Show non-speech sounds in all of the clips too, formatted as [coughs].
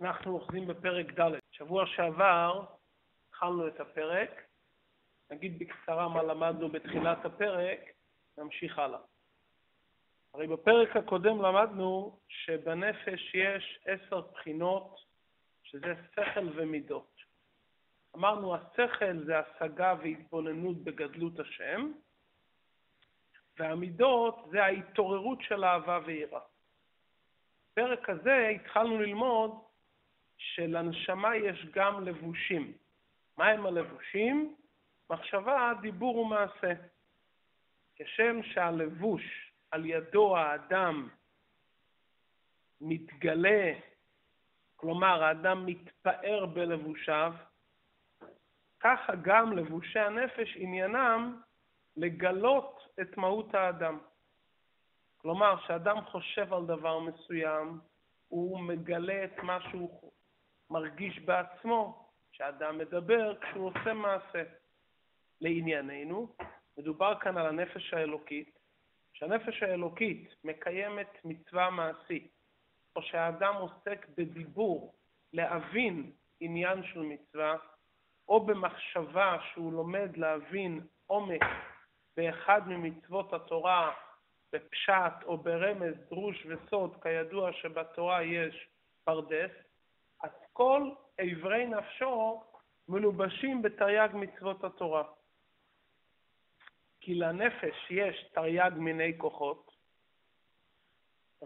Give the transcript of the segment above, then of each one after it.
אנחנו אוחזים בפרק ד'. שבוע שעבר התחלנו את הפרק, נגיד בקצרה מה למדנו בתחילת הפרק, נמשיך הלאה. הרי בפרק הקודם למדנו שבנפש יש עשר בחינות, שזה שכל ומידות. אמרנו, השכל זה השגה והתבוננות בגדלות השם, והמידות זה ההתעוררות של אהבה ויראה. בפרק הזה התחלנו ללמוד שלנשמה יש גם לבושים. מהם הלבושים? מחשבה, דיבור ומעשה. כשם שהלבוש על ידו האדם מתגלה, כלומר האדם מתפאר בלבושיו, ככה גם לבושי הנפש עניינם לגלות את מהות האדם. כלומר, כשאדם חושב על דבר מסוים, הוא מגלה את מה שהוא מרגיש בעצמו, כשאדם מדבר, כשהוא עושה מעשה. לענייננו, מדובר כאן על הנפש האלוקית, שהנפש האלוקית מקיימת מצווה מעשית, או שהאדם עוסק בדיבור להבין עניין של מצווה, או במחשבה שהוא לומד להבין עומק באחד ממצוות התורה בפשט או ברמז, דרוש וסוד, כידוע שבתורה יש פרדס, כל איברי נפשו מלובשים בתרי"ג מצוות התורה. כי לנפש יש תרי"ג מיני כוחות,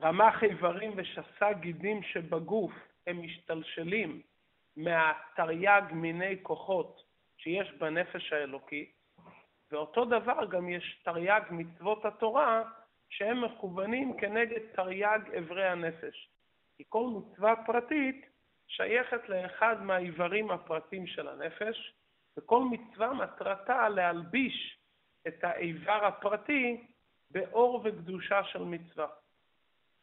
רמ"ח איברים ושס"ה גידים שבגוף הם משתלשלים מהתרי"ג מיני כוחות שיש בנפש האלוקית, ואותו דבר גם יש תרי"ג מצוות התורה שהם מכוונים כנגד תרי"ג אברי הנפש. כי כל מצווה פרטית שייכת לאחד מהאיברים הפרטיים של הנפש, וכל מצווה מטרתה להלביש את האיבר הפרטי באור וקדושה של מצווה.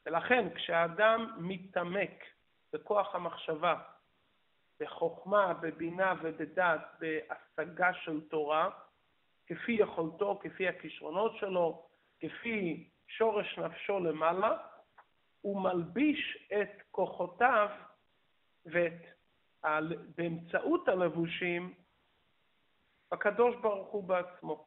ולכן כשאדם מתעמק בכוח המחשבה, בחוכמה, בבינה ובדעת, בהשגה של תורה, כפי יכולתו, כפי הכישרונות שלו, כפי שורש נפשו למעלה, הוא מלביש את כוחותיו ואת, באמצעות הלבושים, הקדוש ברוך הוא בעצמו.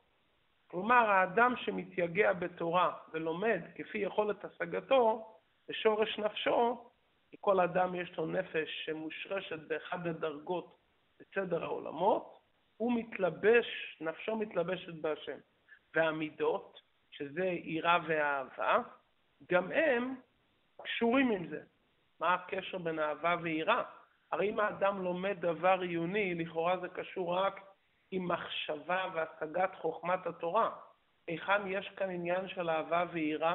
כלומר, האדם שמתייגע בתורה ולומד כפי יכולת השגתו, בשורש נפשו, כי כל אדם יש לו נפש שמושרשת באחד הדרגות בסדר העולמות, הוא מתלבש, נפשו מתלבשת בהשם. והמידות, שזה יראה ואהבה, גם הם קשורים עם זה. מה הקשר בין אהבה ויראה? הרי אם האדם לומד דבר עיוני, לכאורה זה קשור רק עם מחשבה והשגת חוכמת התורה. היכן יש כאן עניין של אהבה ויראה?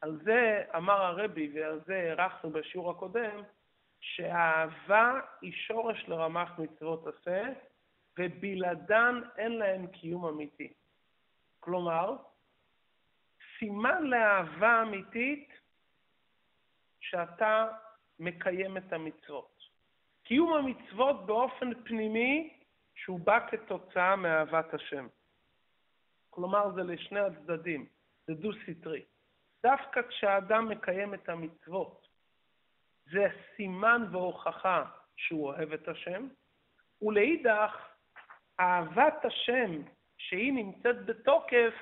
על זה אמר הרבי, ועל זה הארכנו בשיעור הקודם, שהאהבה היא שורש לרמ"ח מצוות עשה, ובלעדן אין להם קיום אמיתי. כלומר, סימן לאהבה אמיתית שאתה מקיים את המצוות. קיום המצוות באופן פנימי שהוא בא כתוצאה מאהבת השם. כלומר, זה לשני הצדדים, זה דו-סטרי. דווקא כשאדם מקיים את המצוות, זה סימן והוכחה שהוא אוהב את השם, ולאידך, אהבת השם, שהיא נמצאת בתוקף,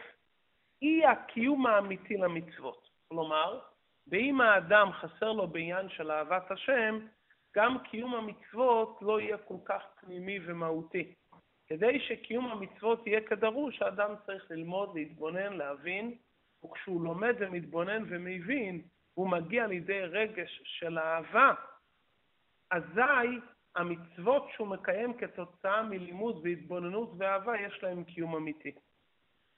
היא הקיום האמיתי למצוות. כלומר, ואם האדם חסר לו בעניין של אהבת השם, גם קיום המצוות לא יהיה כל כך פנימי ומהותי. כדי שקיום המצוות יהיה כדרוש, האדם צריך ללמוד, להתבונן, להבין, וכשהוא לומד ומתבונן ומבין, הוא מגיע לידי רגש של אהבה, אזי המצוות שהוא מקיים כתוצאה מלימוד והתבוננות ואהבה, יש להם קיום אמיתי.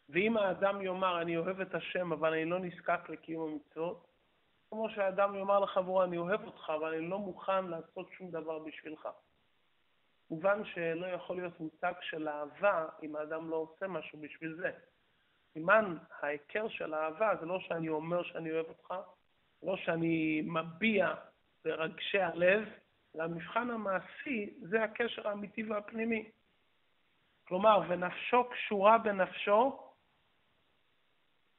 ואם האדם יאמר, אני אוהב את השם, אבל אני לא נזקק לקיום המצוות, כמו שהאדם יאמר לחברו, אני אוהב אותך, אבל אני לא מוכן לעשות שום דבר בשבילך. מובן שלא יכול להיות מושג של אהבה אם האדם לא עושה משהו בשביל זה. סימן ההיכר של אהבה זה לא שאני אומר שאני אוהב אותך, לא שאני מביע ברגשי הלב, אלא המבחן המעשי זה הקשר האמיתי והפנימי. כלומר, ונפשו קשורה בנפשו,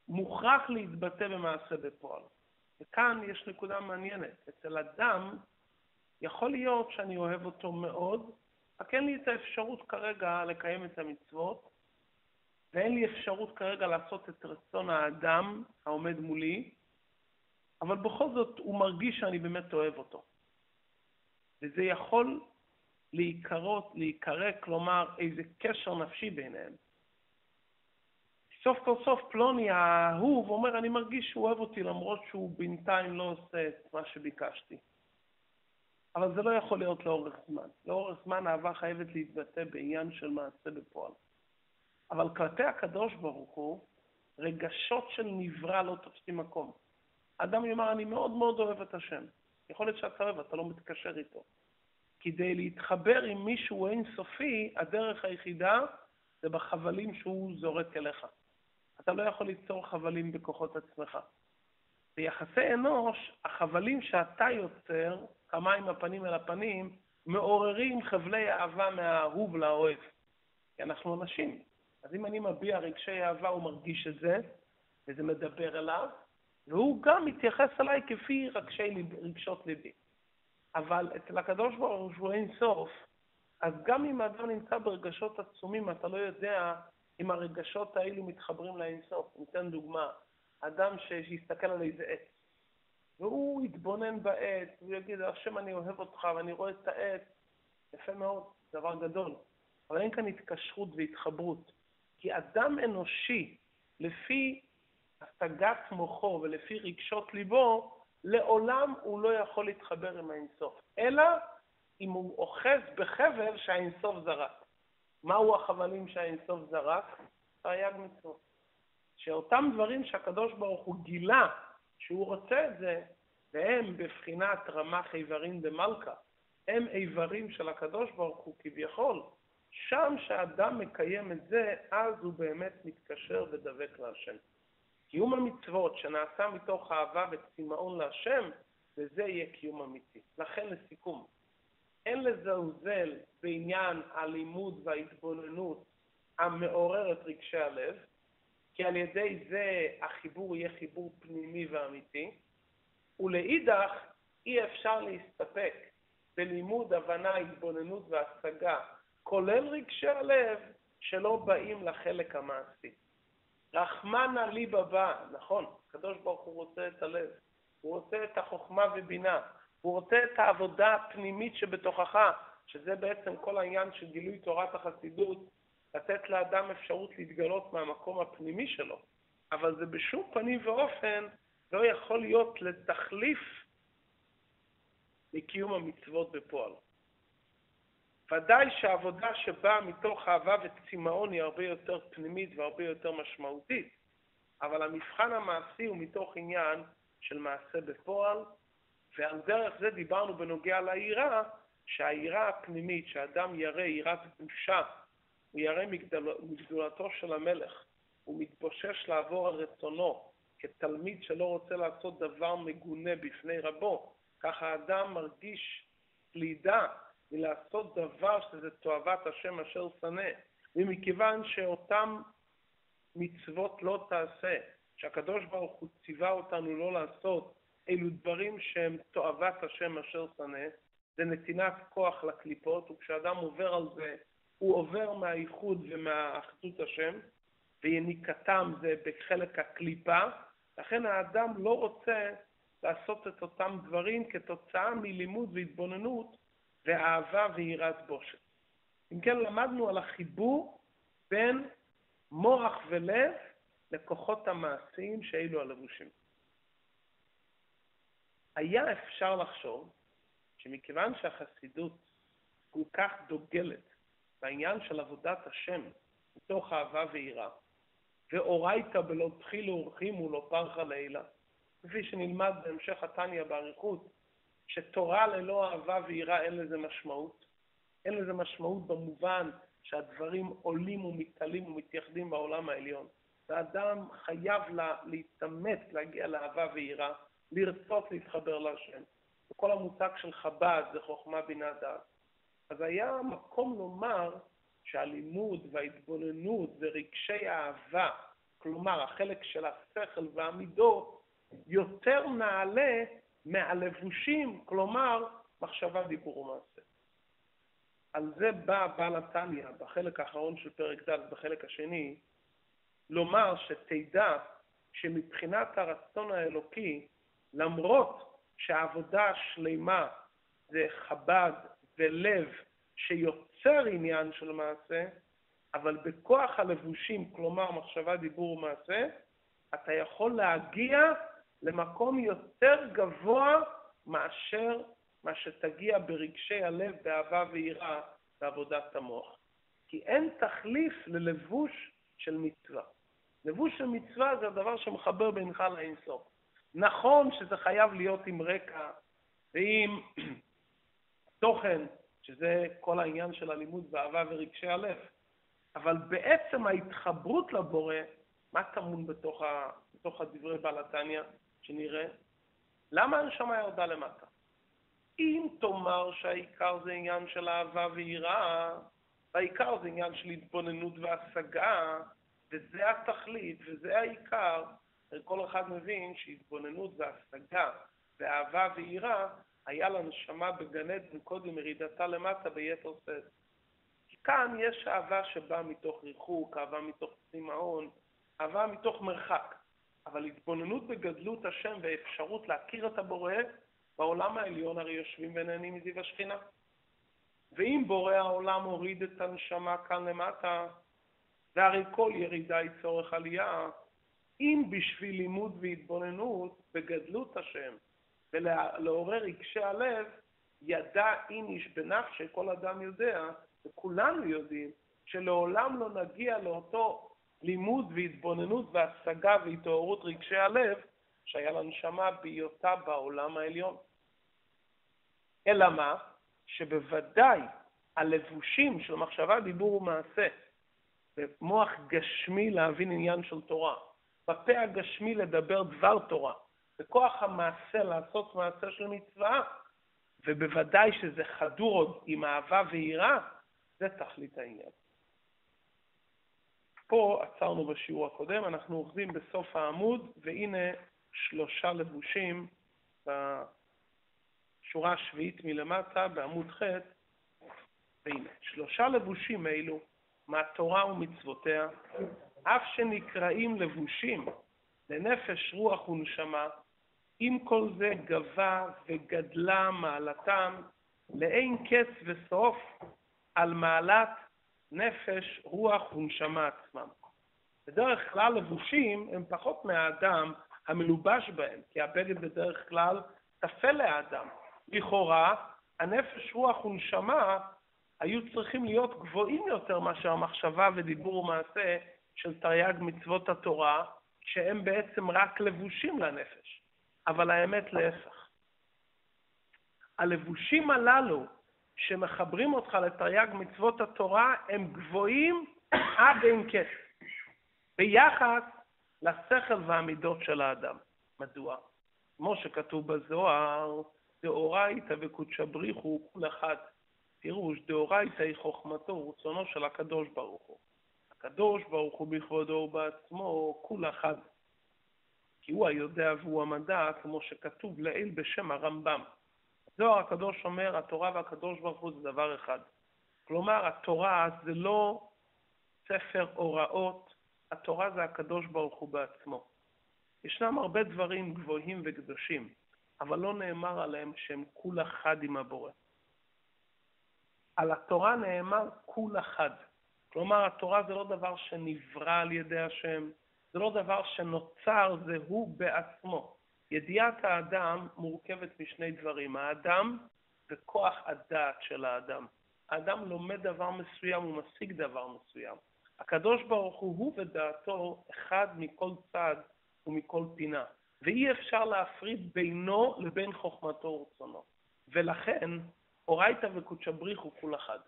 מוכרח להתבטא במעשה בפועל. וכאן יש נקודה מעניינת. אצל אדם יכול להיות שאני אוהב אותו מאוד, רק אין לי את האפשרות כרגע לקיים את המצוות, ואין לי אפשרות כרגע לעשות את רצון האדם העומד מולי, אבל בכל זאת הוא מרגיש שאני באמת אוהב אותו. וזה יכול להיקרות, להיקרא, כלומר איזה קשר נפשי ביניהם. סוף כל סוף פלוני האהוב אומר, אני מרגיש שהוא אוהב אותי למרות שהוא בינתיים לא עושה את מה שביקשתי. אבל זה לא יכול להיות לאורך זמן. לאורך זמן אהבה חייבת להתבטא בעניין של מעשה בפועל. אבל כלפי הקדוש ברוך הוא, רגשות של נברא לא תופסים מקום. אדם יאמר, אני מאוד מאוד אוהב את השם. יכול להיות שאתה אוהב, אתה לא מתקשר איתו. כדי להתחבר עם מישהו אינסופי, הדרך היחידה זה בחבלים שהוא זורק אליך. אתה לא יכול ליצור חבלים בכוחות עצמך. ביחסי אנוש, החבלים שאתה יוצר, עם הפנים אל הפנים, מעוררים חבלי אהבה מהאהוב לאוהב. כי אנחנו אנשים. אז אם אני מביע רגשי אהבה, הוא מרגיש את זה, וזה מדבר אליו, והוא גם מתייחס אליי כפי רגשי רגשות ליבי. אבל אצל הקדוש ברוך הוא אין סוף, אז גם אם האדם נמצא ברגשות עצומים, אתה לא יודע אם הרגשות האלו מתחברים לאינסוף. ניתן דוגמה, אדם שיסתכל על איזה עץ, והוא יתבונן בעץ, הוא יגיד, השם אני אוהב אותך ואני רואה את העץ, יפה מאוד, דבר גדול. אבל אין כאן התקשרות והתחברות. כי אדם אנושי, לפי השגת מוחו ולפי רגשות ליבו, לעולם הוא לא יכול להתחבר עם האינסוף. אלא אם הוא אוחז בחבל שהאינסוף זרק. מהו החבלים שהאינסוף זרק? תרי"ג מצוות. שאותם דברים שהקדוש ברוך הוא גילה שהוא רוצה את זה, והם בבחינת רמ"ח איברים דמלכה, הם איברים של הקדוש ברוך הוא כביכול, שם שאדם מקיים את זה, אז הוא באמת מתקשר ודבק להשם. קיום המצוות שנעשה מתוך אהבה וצמאון להשם, וזה יהיה קיום אמיתי. לכן לסיכום, אין לזלזל בעניין הלימוד וההתבוננות המעוררת רגשי הלב, כי על ידי זה החיבור יהיה חיבור פנימי ואמיתי, ולאידך אי אפשר להסתפק בלימוד, הבנה, התבוננות והשגה, כולל רגשי הלב, שלא באים לחלק המעשי. רחמנא ליבא בא, נכון, הקדוש ברוך הוא רוצה את הלב, הוא רוצה את החוכמה ובינה, הוא רוצה את העבודה הפנימית שבתוכך, שזה בעצם כל העניין של גילוי תורת החסידות, לתת לאדם אפשרות להתגלות מהמקום הפנימי שלו, אבל זה בשום פנים ואופן לא יכול להיות לתחליף לקיום המצוות בפועל. ודאי שהעבודה שבאה מתוך אהבה וצמאון היא הרבה יותר פנימית והרבה יותר משמעותית, אבל המבחן המעשי הוא מתוך עניין של מעשה בפועל, ועל דרך זה דיברנו בנוגע ליראה, שהיראה הפנימית, שאדם ירא יראת בושה, הוא ירא מגדולתו של המלך, הוא מתבושש לעבור על רצונו, כתלמיד שלא רוצה לעשות דבר מגונה בפני רבו, ככה האדם מרגיש פלידה מלעשות דבר שזה תועבת השם אשר שנא. ומכיוון שאותם מצוות לא תעשה, שהקדוש ברוך הוא ציווה אותנו לא לעשות, אלו דברים שהם תועבת השם אשר שנא, זה נתינת כוח לקליפות, וכשאדם עובר על זה, הוא עובר מהייחוד ומהאחדות השם, ויניקתם זה בחלק הקליפה, לכן האדם לא רוצה לעשות את אותם דברים כתוצאה מלימוד והתבוננות ואהבה ויראת בושת. אם כן, למדנו על החיבור בין מוח ולב לכוחות המעשיים שאלו הלבושים. היה אפשר לחשוב שמכיוון שהחסידות כל כך דוגלת בעניין של עבודת השם מתוך אהבה ויראה, ואורייתא בלא תחילו אורחים ולא פרחה לעילה, כפי שנלמד בהמשך התניא באריכות, שתורה ללא אהבה ויראה אין לזה משמעות. אין לזה משמעות במובן שהדברים עולים ומתעלים ומתייחדים בעולם העליון. והאדם חייב לה, להתאמץ להגיע לאהבה ויראה, לרצות להתחבר להשם. וכל המושג של חב"ד זה חוכמה בינה דעת. אז היה מקום לומר שהלימוד וההתבוננות ורגשי האהבה, כלומר החלק של השכל והמידות, יותר נעלה מהלבושים, כלומר מחשבה, דיבור ומעשה. על זה בא בעל התניא בחלק האחרון של פרק ד', בחלק השני, לומר שתדע שמבחינת הרצון האלוקי, למרות שהעבודה השלימה זה חב"ד ולב שיוצר עניין של מעשה, אבל בכוח הלבושים, כלומר מחשבה, דיבור ומעשה, אתה יכול להגיע למקום יותר גבוה מאשר מה שתגיע ברגשי הלב, באהבה ויראה, בעבודת המוח. כי אין תחליף ללבוש של מצווה. לבוש של מצווה זה הדבר שמחבר בינך לאינסוף. נכון שזה חייב להיות עם רקע ועם [clears throat] תוכן, שזה כל העניין של הלימוד באהבה ורגשי הלב, אבל בעצם ההתחברות לבורא, מה טמון בתוך, ה, בתוך הדברי בעל התניא שנראה? למה הנשמה ירדה למטה? אם תאמר שהעיקר זה עניין של אהבה ויראה, והעיקר זה עניין של התבוננות והשגה, וזה התכלית וזה העיקר, כל אחד מבין שהתבוננות והשגה ואהבה ויראה היה לנשמה בגן עדן קודם ירידתה למטה ביתר שאת. כאן יש אהבה שבאה מתוך ריחוק, אהבה מתוך צמאון, אהבה מתוך מרחק. אבל התבוננות בגדלות השם ואפשרות להכיר את הבורא, בעולם העליון הרי יושבים ונהנים מזיו השכינה. ואם בורא העולם הוריד את הנשמה כאן למטה, והרי כל ירידה היא צורך עלייה, אם בשביל לימוד והתבוננות בגדלות השם ולעורר רגשי הלב, ידע אין איש בנפשי, כל אדם יודע, וכולנו יודעים, שלעולם לא נגיע לאותו לימוד והתבוננות והשגה והתעוררות רגשי הלב שהיה לנשמה בהיותה בעולם העליון. אלא מה? שבוודאי הלבושים של מחשבה, דיבור ומעשה, במוח גשמי להבין עניין של תורה, בפה הגשמי לדבר דבר תורה, בכוח המעשה לעשות מעשה של מצווה, ובוודאי שזה חדור עוד עם אהבה ויראה, זה תכלית העניין. פה עצרנו בשיעור הקודם, אנחנו אוחזים בסוף העמוד, והנה שלושה לבושים בשורה השביעית מלמטה, בעמוד ח', והנה, שלושה לבושים אלו מהתורה ומצוותיה, אף שנקראים לבושים לנפש, רוח ונשמה, עם כל זה גבה וגדלה מעלתם לאין קץ וסוף על מעלת נפש, רוח ונשמה עצמם. בדרך כלל לבושים הם פחות מהאדם המלובש בהם, כי הבגד בדרך כלל טפל לאדם. לכאורה, הנפש, רוח ונשמה היו צריכים להיות גבוהים יותר מאשר המחשבה ודיבור ומעשה של תרי"ג מצוות התורה, שהם בעצם רק לבושים לנפש. אבל האמת להפך. הלבושים הללו שמחברים אותך לתרי"ג מצוות התורה הם גבוהים [coughs] עד אין קץ, ביחס לשכל והמידות של האדם. מדוע? כמו שכתוב בזוהר, דאורייתא וקודשא בריחו כל אחד. פירוש דאורייתא היא חוכמתו ורצונו של הקדוש ברוך הוא. הקדוש ברוך הוא בכבודו ובעצמו כול אחד. כי הוא היודע והוא המדע, כמו שכתוב לעיל בשם הרמב"ם. זוהר הקדוש אומר, התורה והקדוש ברוך הוא זה דבר אחד. כלומר, התורה זה לא ספר הוראות, התורה זה הקדוש ברוך הוא בעצמו. ישנם הרבה דברים גבוהים וקדושים, אבל לא נאמר עליהם שהם כול אחד עם הבורא. על התורה נאמר כול אחד. כלומר, התורה זה לא דבר שנברא על ידי השם, זה לא דבר שנוצר, זה הוא בעצמו. ידיעת האדם מורכבת משני דברים, האדם וכוח הדעת של האדם. האדם לומד דבר מסוים, הוא משיג דבר מסוים. הקדוש ברוך הוא, הוא ודעתו אחד מכל צד ומכל פינה, ואי אפשר להפריד בינו לבין חוכמתו ורצונו. ולכן, אורייתא וקודשא בריחו כול אחד.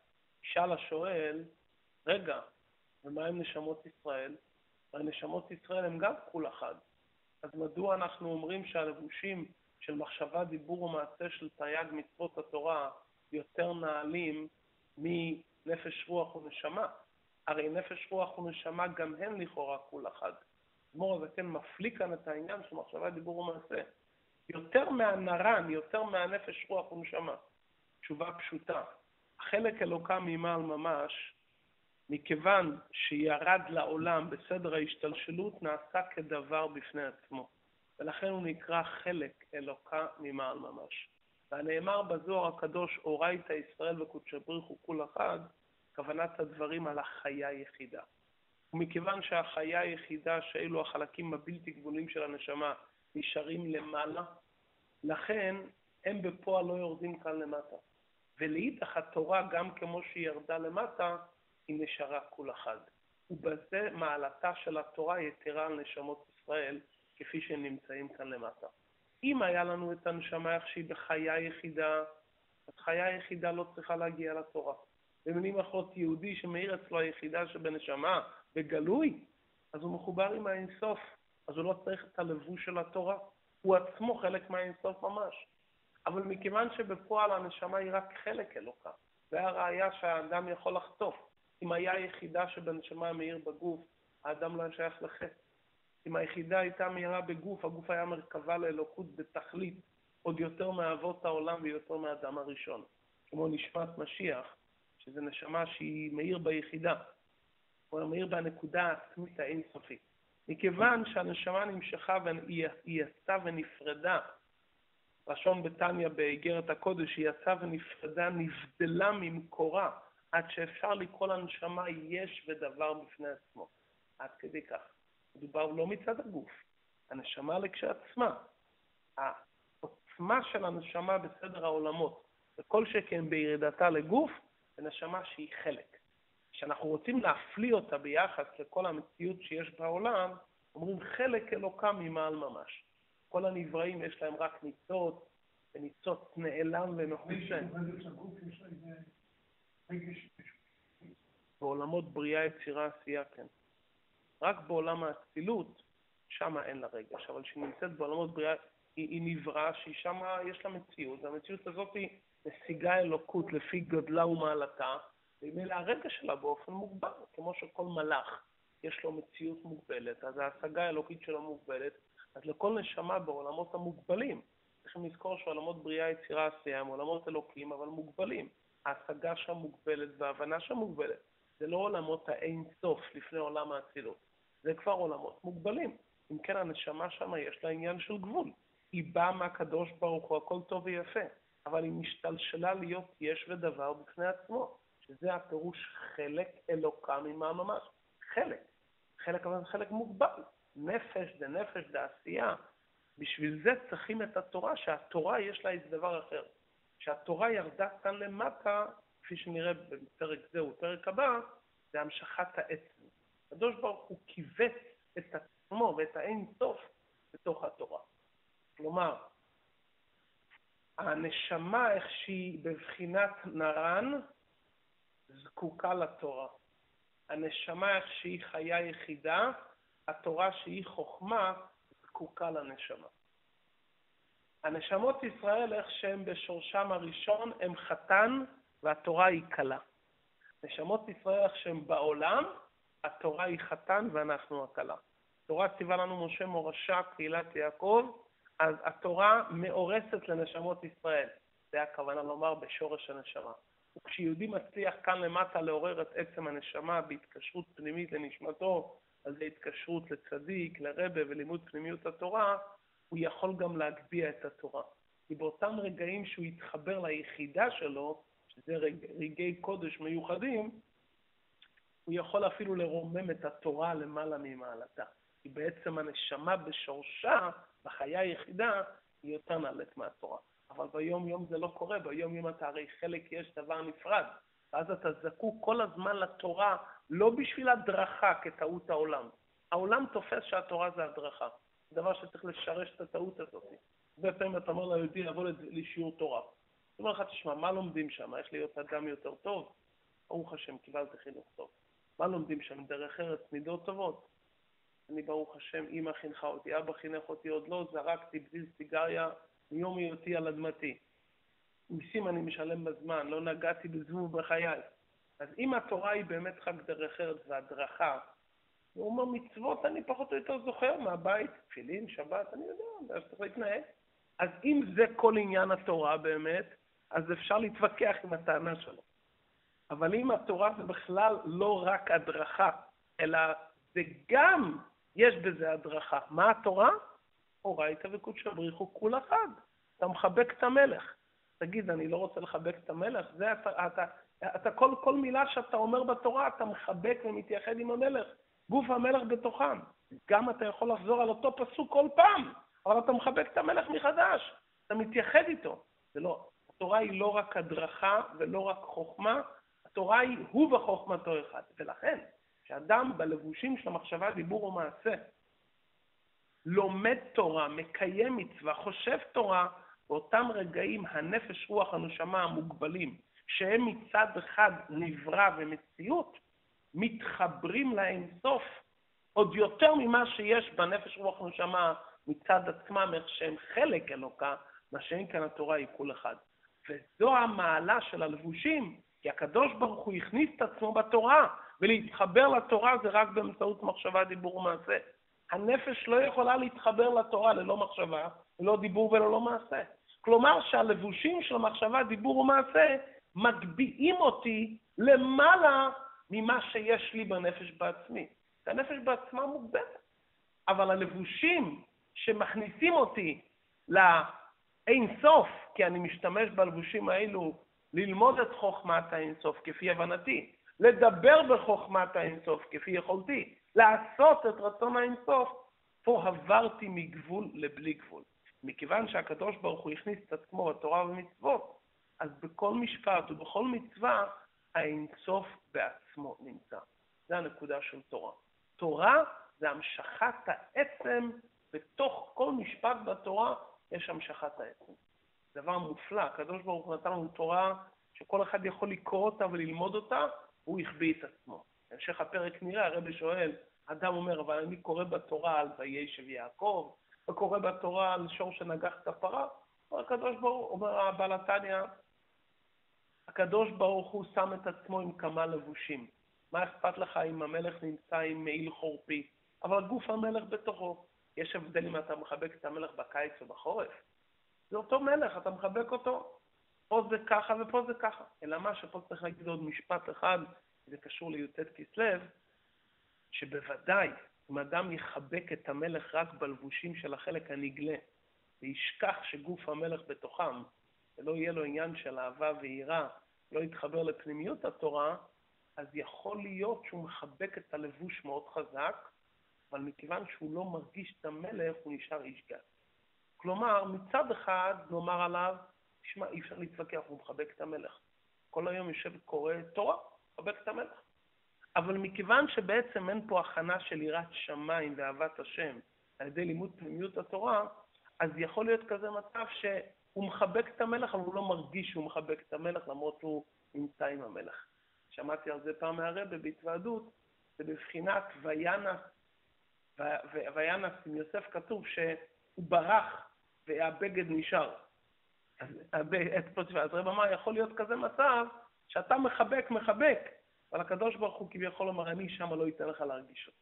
ישאל השואל, רגע, ומה עם נשמות ישראל? הנשמות ישראל הם גם כול אחד. אז מדוע אנחנו אומרים שהלבושים של מחשבה, דיבור ומעשה של תרי"ג מצוות התורה יותר נעלים מנפש רוח ונשמה? הרי נפש רוח ונשמה גם הן לכאורה כול אחד. אדמו"ר הזה כן מפליא כאן את העניין של מחשבה, דיבור ומעשה. יותר מהנרן, יותר מהנפש רוח ונשמה. תשובה פשוטה. החלק אלוקה ממעל ממש, מכיוון שירד לעולם בסדר ההשתלשלות, נעשה כדבר בפני עצמו, ולכן הוא נקרא חלק אלוקה ממעל ממש. והנאמר בזוהר הקדוש, אורייתא ישראל וקודשא בריך הוא כול אחד, כוונת הדברים על החיה היחידה. ומכיוון שהחיה היחידה, שאלו החלקים הבלתי גבולים של הנשמה, נשארים למעלה, לכן הם בפועל לא יורדים כאן למטה. ולאידך התורה, גם כמו שהיא ירדה למטה, היא נשארה כול אחד. ובזה מעלתה של התורה יתרה על נשמות ישראל, כפי שהם נמצאים כאן למטה. אם היה לנו את הנשמה איך שהיא בחיה יחידה, אז חיה יחידה לא צריכה להגיע לתורה. במילים אחרות, יהודי שמאיר אצלו היחידה שבנשמה, בגלוי, אז הוא מחובר עם האינסוף, אז הוא לא צריך את הלבוש של התורה. הוא עצמו חלק מהאינסוף ממש. אבל מכיוון שבפועל הנשמה היא רק חלק אלוקה, זה הראיה שהאדם יכול לחטוף. אם היה יחידה שבנשמה מאיר בגוף, האדם לא היה שייך לחטא. אם היחידה הייתה מהירה בגוף, הגוף היה מרכבה לאלוקות בתכלית, עוד יותר מאבות העולם ויותר מהאדם הראשון. כמו נשמת משיח, שזה נשמה שהיא מאיר ביחידה, הוא מאיר בנקודה העצמית האינסופית. מכיוון שהנשמה נמשכה והיא יצאה ונפרדה, לשון בתניא באיגרת הקודש, היא יצאה ונפרדה, נבדלה ממקורה, עד שאפשר לקרוא לנשמה יש ודבר בפני עצמו. עד כדי כך. מדובר לא מצד הגוף, הנשמה לכשעצמה. העוצמה של הנשמה בסדר העולמות, וכל שכן בירידתה לגוף, זה נשמה שהיא חלק. כשאנחנו רוצים להפליא אותה ביחס לכל המציאות שיש בעולם, אומרים חלק אלוקה ממעל ממש. כל הנבראים יש להם רק ניצות, וניצות נעלם ומחוסן. בעולמות בריאה, יצירה, עשייה, כן. רק בעולם האצילות, שם אין לה רגש, אבל כשהיא נמצאת בעולמות בריאה, היא, היא נבראה שהיא שם יש לה מציאות, והמציאות הזאת היא משיגה אלוקות לפי גודלה ומעלתה, ומילא הרגש שלה באופן מוגבל, כמו שכל מלאך יש לו מציאות מוגבלת, אז ההשגה האלוקית שלו מוגבלת, אז לכל נשמה בעולמות המוגבלים, צריכים לזכור שעולמות בריאה, יצירה, עשייה הם עולמות אלוקים, אבל מוגבלים. ההשגה שם מוגבלת וההבנה שם מוגבלת. זה לא עולמות האין סוף לפני עולם האצילות. זה כבר עולמות מוגבלים. אם כן, הנשמה שם יש לה עניין של גבול. היא באה מהקדוש ברוך הוא, הכל טוב ויפה, אבל היא משתלשלה להיות יש ודבר בפני עצמו, שזה הפירוש חלק אלוקה ממה ממש. חלק. חלק אבל חלק מוגבל. נפש זה נפש, זה עשייה. בשביל זה צריכים את התורה, שהתורה יש לה איזה דבר אחר. כשהתורה ירדה כאן למטה, כפי שנראה בפרק זה ופרק הבא, זה המשכת העצם. הקדוש ברוך הוא כיווץ את עצמו ואת האין סוף בתוך התורה. כלומר, הנשמה, איך שהיא בבחינת נרן, זקוקה לתורה. הנשמה, איך שהיא חיה יחידה, התורה שהיא חוכמה, זקוקה לנשמה. הנשמות ישראל, איך שהן בשורשם הראשון, הם חתן והתורה היא כלה. נשמות ישראל, איך שהן בעולם, התורה היא חתן ואנחנו הכלה. התורה ציווה לנו משה מורשה קהילת יעקב, אז התורה מאורסת לנשמות ישראל. זה הכוונה לומר בשורש הנשמה. וכשיהודי מצליח כאן למטה לעורר את עצם הנשמה בהתקשרות פנימית לנשמתו, על זה התקשרות לצדיק, לרבה ולימוד פנימיות התורה, הוא יכול גם להגביה את התורה. כי באותם רגעים שהוא יתחבר ליחידה שלו, שזה רגעי קודש מיוחדים, הוא יכול אפילו לרומם את התורה למעלה ממעלתה. כי בעצם הנשמה בשורשה, בחיה היחידה, היא יותר נעלית מהתורה. אבל ביום-יום זה לא קורה, ביום-יום אתה הרי חלק יש דבר נפרד. ואז אתה זקוק כל הזמן לתורה, לא בשביל הדרכה כטעות העולם. העולם תופס שהתורה זה הדרכה. דבר שצריך לשרש את הטעות הזאת. הרבה פעמים אתה אומר ליהודי לבוא לשיעור תורה. הוא אומר לך, תשמע, מה לומדים שם? איך להיות אדם יותר טוב? ברוך השם, קיבלת חינוך טוב. מה לומדים שם? דרך ארץ, מידות טובות. אני, ברוך השם, אמא חינכה אותי, אבא חינך אותי, עוד לא זרקתי בזיז סיגריה מיום היותי על אדמתי. מיסים אני משלם בזמן, לא נגעתי בזבוב בחיי. אז אם התורה היא באמת רק דרך ארץ והדרכה, הוא אומר, מצוות אני פחות או יותר זוכר מהבית, תפילין, שבת, אני יודע, איך צריך להתנהג. אז אם זה כל עניין התורה באמת, אז אפשר להתווכח עם הטענה שלו. אבל אם התורה זה בכלל לא רק הדרכה, אלא זה גם, יש בזה הדרכה. מה התורה? אורייתא וקודשא בריחו כול אחד. אתה מחבק את המלך. תגיד, אני לא רוצה לחבק את המלך? זה אתה, אתה, אתה כל, כל מילה שאתה אומר בתורה, אתה מחבק ומתייחד עם המלך. גוף המלך בתוכם. גם אתה יכול לחזור על אותו פסוק כל פעם, אבל אתה מחבק את המלך מחדש. אתה מתייחד איתו. זה לא, התורה היא לא רק הדרכה ולא רק חוכמה, התורה היא הוא וחוכמתו אחד. ולכן, כשאדם בלבושים של המחשבה, דיבור ומעשה, לומד תורה, מקיים מצווה, חושב תורה, באותם רגעים הנפש, רוח, הנשמה המוגבלים, שהם מצד אחד נברא ומציאות, מתחברים לאינסוף עוד יותר ממה שיש בנפש, רוח, נשמה מצד עצמם, איך שהם חלק אלוקה, מה שאין כאן התורה היא כול אחד. וזו המעלה של הלבושים, כי הקדוש ברוך הוא הכניס את עצמו בתורה, ולהתחבר לתורה זה רק באמצעות מחשבה, דיבור ומעשה. הנפש לא יכולה להתחבר לתורה ללא מחשבה, ללא דיבור וללא מעשה. כלומר שהלבושים של המחשבה, דיבור ומעשה מגביהים אותי למעלה ממה שיש לי בנפש בעצמי. הנפש בעצמה מוגבלת, אבל הלבושים שמכניסים אותי לאין סוף, כי אני משתמש בלבושים האלו ללמוד את חוכמת האינסוף כפי הבנתי, לדבר בחוכמת האינסוף כפי יכולתי, לעשות את רצון האינסוף, פה עברתי מגבול לבלי גבול. מכיוון שהקדוש ברוך הוא הכניס את עצמו בתורה ובמצוות, אז בכל משפט ובכל מצווה האינסוף בעצמו נמצא. זה הנקודה של תורה. תורה זה המשכת העצם, בתוך כל משפט בתורה יש המשכת העצם. דבר מופלא, הקדוש ברוך הוא נתן לנו תורה שכל אחד יכול לקרוא אותה וללמוד אותה, הוא החביא את עצמו. בהמשך הפרק נראה, הרבי שואל, אדם אומר, אבל אני קורא בתורה על וישב יעקב, וקורא בתורה על שור שנגח את הפרה, הקדוש ברוך הוא, אומר הבעל התניא, הקדוש ברוך הוא שם את עצמו עם כמה לבושים. מה אכפת לך אם המלך נמצא עם מעיל חורפי? אבל גוף המלך בתוכו. יש הבדל אם אתה מחבק את המלך בקיץ או בחורף. זה אותו מלך, אתה מחבק אותו. פה זה ככה ופה זה ככה. אלא מה שפה צריך להגיד עוד משפט אחד, זה קשור לי"ט כסלו, שבוודאי אם אדם יחבק את המלך רק בלבושים של החלק הנגלה, וישכח שגוף המלך בתוכם, ולא יהיה לו עניין של אהבה ויראה, לא יתחבר לפנימיות התורה, אז יכול להיות שהוא מחבק את הלבוש מאוד חזק, אבל מכיוון שהוא לא מרגיש את המלך, הוא נשאר איש גס. כלומר, מצד אחד נאמר עליו, תשמע, אי אפשר להתווכח, הוא מחבק את המלך. כל היום יושב וקורא תורה, מחבק את המלך. אבל מכיוון שבעצם אין פה הכנה של יראת שמיים ואהבת השם על ידי לימוד פנימיות התורה, אז יכול להיות כזה מצב שהוא מחבק את המלך, אבל הוא לא מרגיש שהוא מחבק את המלך, למרות שהוא נמצא עם המלך. שמעתי על זה פעם מהרבה בהתוועדות, זה בבחינת וינס, וינס עם יוסף כתוב שהוא ברח והבגד נשאר. אז רב אמר, יכול להיות כזה מצב שאתה מחבק, מחבק, אבל הקדוש ברוך הוא כביכול אומר, אני שמה לא אתן לך להרגיש אותי.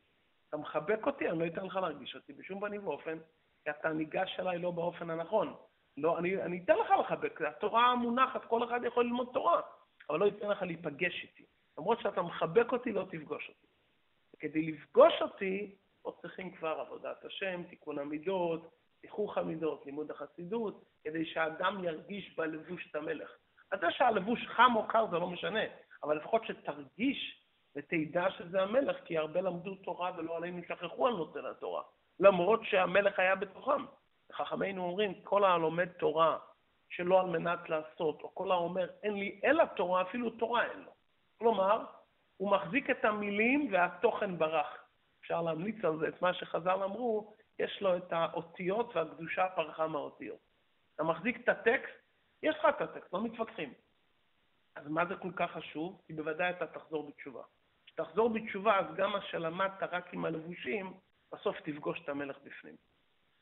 אתה מחבק אותי, אני לא אתן לך להרגיש אותי בשום פנים ואופן, כי אתה ניגש אליי לא באופן הנכון. לא, אני, אני אתן לך לחבק, התורה מונחת, כל אחד יכול ללמוד תורה, אבל לא אתן לך להיפגש איתי. למרות שאתה מחבק אותי, לא תפגוש אותי. כדי לפגוש אותי, פה צריכים כבר עבודת השם, תיקון המידות, תיכוך המידות, לימוד החסידות, כדי שהאדם ירגיש בלבוש את המלך. אז זה שהלבוש חם או קר זה לא משנה, אבל לפחות שתרגיש ותדע שזה המלך, כי הרבה למדו תורה ולא עליהם נשכחו על נותן התורה, למרות שהמלך היה בתוכם. חכמינו אומרים, כל הלומד תורה שלא על מנת לעשות, או כל האומר, אין לי אלא תורה, אפילו תורה אין לו. כלומר, הוא מחזיק את המילים והתוכן ברח. אפשר להמליץ על זה את מה שחז"ל אמרו, יש לו את האותיות והקדושה פרחה מהאותיות. אתה מחזיק את הטקסט, יש לך את הטקסט, לא מתווכחים. אז מה זה כל כך חשוב? כי בוודאי אתה תחזור בתשובה. כשתחזור בתשובה, אז גם מה שלמדת רק עם הלבושים, בסוף תפגוש את המלך בפנים.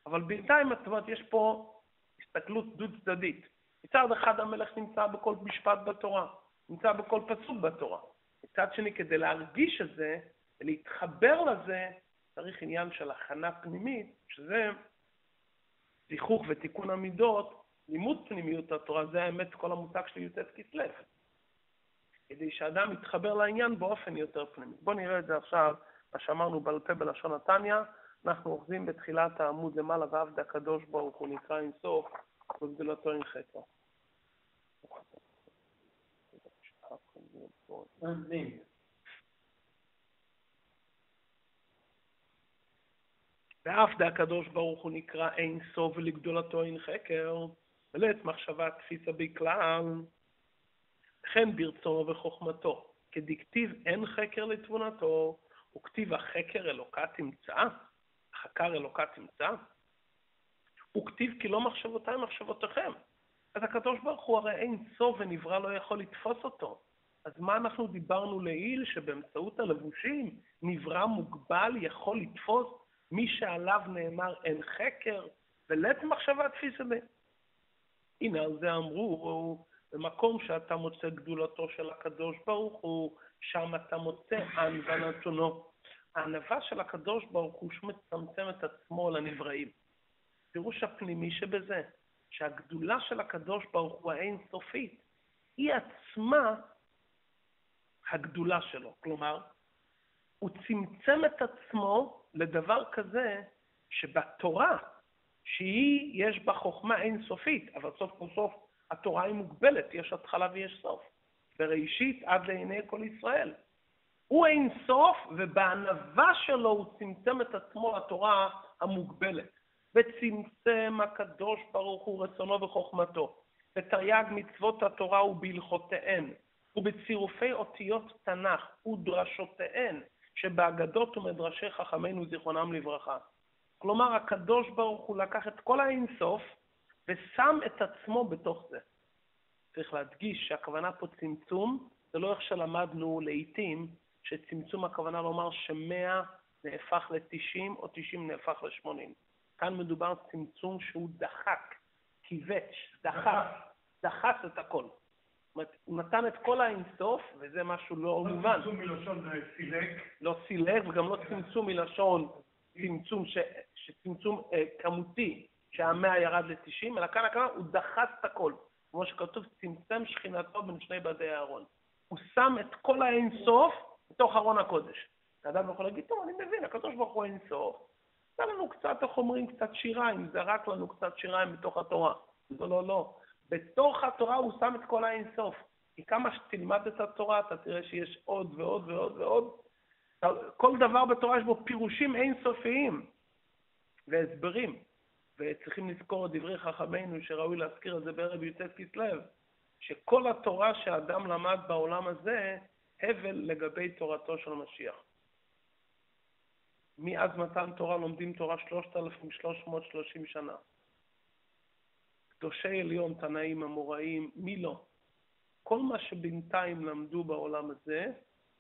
אבל בינתיים, זאת אומרת, יש פה הסתכלות דו-צדדית. מצד אחד המלך נמצא בכל משפט בתורה, נמצא בכל פסוק בתורה. מצד שני, כדי להרגיש את זה ולהתחבר לזה, צריך עניין של הכנה פנימית, שזה זיכוך ותיקון המידות לימוד פנימיות התורה, זה האמת כל המושג של י"ט כסלו. כדי שאדם יתחבר לעניין באופן יותר פנימי. בואו נראה את זה עכשיו, מה שאמרנו בעל פה בלשון נתניה, אנחנו אוחזים בתחילת העמוד למעלה, ועבד הקדוש ברוך הוא נקרא אינסוף, וגדולתו אין חטא. ואף דה הקדוש ברוך הוא נקרא אין סוף ולגדולתו אין חקר, ולעת מחשבה תפיסה בכלל, וכן ברצונו וחוכמתו, כדכתיב אין חקר לתבונתו, וכתיב החקר אלוקה תמצא, החקר אלוקה תמצא, וכתיב כי לא מחשבותיי מחשבותיכם. אז הקדוש ברוך הוא הרי אין סוף ונברא לא יכול לתפוס אותו. אז מה אנחנו דיברנו לעיל? שבאמצעות הלבושים נברא מוגבל יכול לתפוס מי שעליו נאמר אין חקר, ולית מחשבה תפיסה ב... הנה על זה אמרו, במקום שאתה מוצא גדולתו של הקדוש ברוך הוא, שם אתה מוצא ענווה נתונו. הענווה של הקדוש ברוך הוא שהוא מצמצם את עצמו לנבראים. פירוש הפנימי שבזה, שהגדולה של הקדוש ברוך הוא האינסופית, היא עצמה הגדולה שלו. כלומר, הוא צמצם את עצמו לדבר כזה שבתורה, שהיא, יש בה חוכמה אינסופית, אבל סוף כל סוף התורה היא מוגבלת, יש התחלה ויש סוף. בראשית עד לעיני כל ישראל. הוא אין סוף, ובענווה שלו הוא צמצם את עצמו לתורה המוגבלת. וצמצם הקדוש ברוך הוא רצונו וחוכמתו, ותרי"ג מצוות התורה ובהלכותיהן, ובצירופי אותיות תנ"ך ודרשותיהן, שבאגדות ומדרשי חכמינו זיכרונם לברכה. כלומר, הקדוש ברוך הוא לקח את כל האינסוף ושם את עצמו בתוך זה. צריך להדגיש שהכוונה פה צמצום, זה לא איך שלמדנו לעיתים, שצמצום הכוונה לומר שמאה נהפך ל-90 או 90 נהפך ל-80. כאן מדובר צמצום שהוא דחק, כיווץ, דחק, דחס את הכל. הוא נתן את כל האינסוף, וזה משהו לא מובן. לא צמצום מלשון סילק. לא סילק, וגם לא צמצום מלשון צמצום, ש, שצמצום אה, כמותי, שהמאה ירד ל-90, אלא כאן הכוונה, הוא דחס את הכל. כמו שכתוב, צמצם שכינתו בין שני בדי הארון. הוא שם את כל האינסוף בתוך ארון הקודש. האדם יכול להגיד, טוב, אני מבין, הקדוש ברוך הוא אינסוף, נתן לנו קצת, איך אומרים, קצת שיריים, זרק לנו קצת שיריים בתוך התורה. לא, לא, לא. בתוך התורה הוא שם את כל האינסוף. כי כמה שתלמד את התורה, אתה תראה שיש עוד ועוד ועוד ועוד. כל דבר בתורה יש בו פירושים אינסופיים והסברים. וצריכים לזכור את דברי חכמינו, שראוי להזכיר את זה בערב י"ט כסלו, שכל התורה שאדם למד בעולם הזה, הבל לגבי תורתו של המשיח. מאז מתן תורה לומדים תורה 3,330 שנה. קדושי עליון, תנאים, אמוראים, מי לא? כל מה שבינתיים למדו בעולם הזה,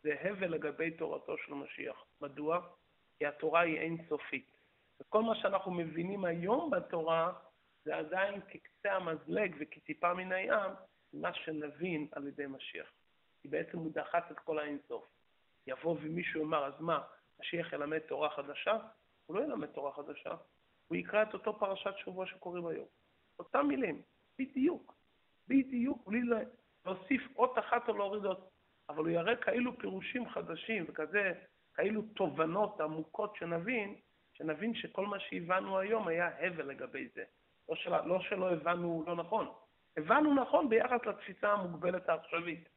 זה הבל לגבי תורתו של המשיח. מדוע? כי התורה היא אינסופית. וכל מה שאנחנו מבינים היום בתורה, זה עדיין כקצה המזלג וכטיפה מן הים, מה שנבין על ידי משיח. כי בעצם הוא דחץ את כל האינסוף. יבוא ומישהו יאמר, אז מה, משיח ילמד תורה חדשה? הוא לא ילמד תורה חדשה, הוא יקרא את אותו פרשת שבוע שקוראים היום. אותם מילים, בדיוק, בדיוק, בלי להוסיף אות אחת או להוריד אות, אבל הוא יראה כאילו פירושים חדשים וכזה, כאילו תובנות עמוקות שנבין, שנבין שכל מה שהבנו היום היה הבל לגבי זה. לא, של, לא שלא הבנו לא נכון, הבנו נכון ביחס לתפיסה המוגבלת העכשווית.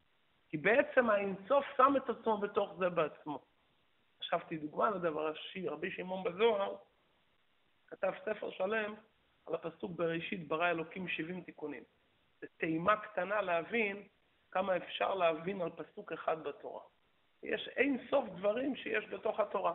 כי בעצם האינסוף שם את עצמו בתוך זה בעצמו. חשבתי דוגמה לדבר, רבי שמעון בזוהר כתב ספר שלם על הפסוק בראשית ברא אלוקים 70 תיקונים. זו טעימה קטנה להבין כמה אפשר להבין על פסוק אחד בתורה. יש אין סוף דברים שיש בתוך התורה.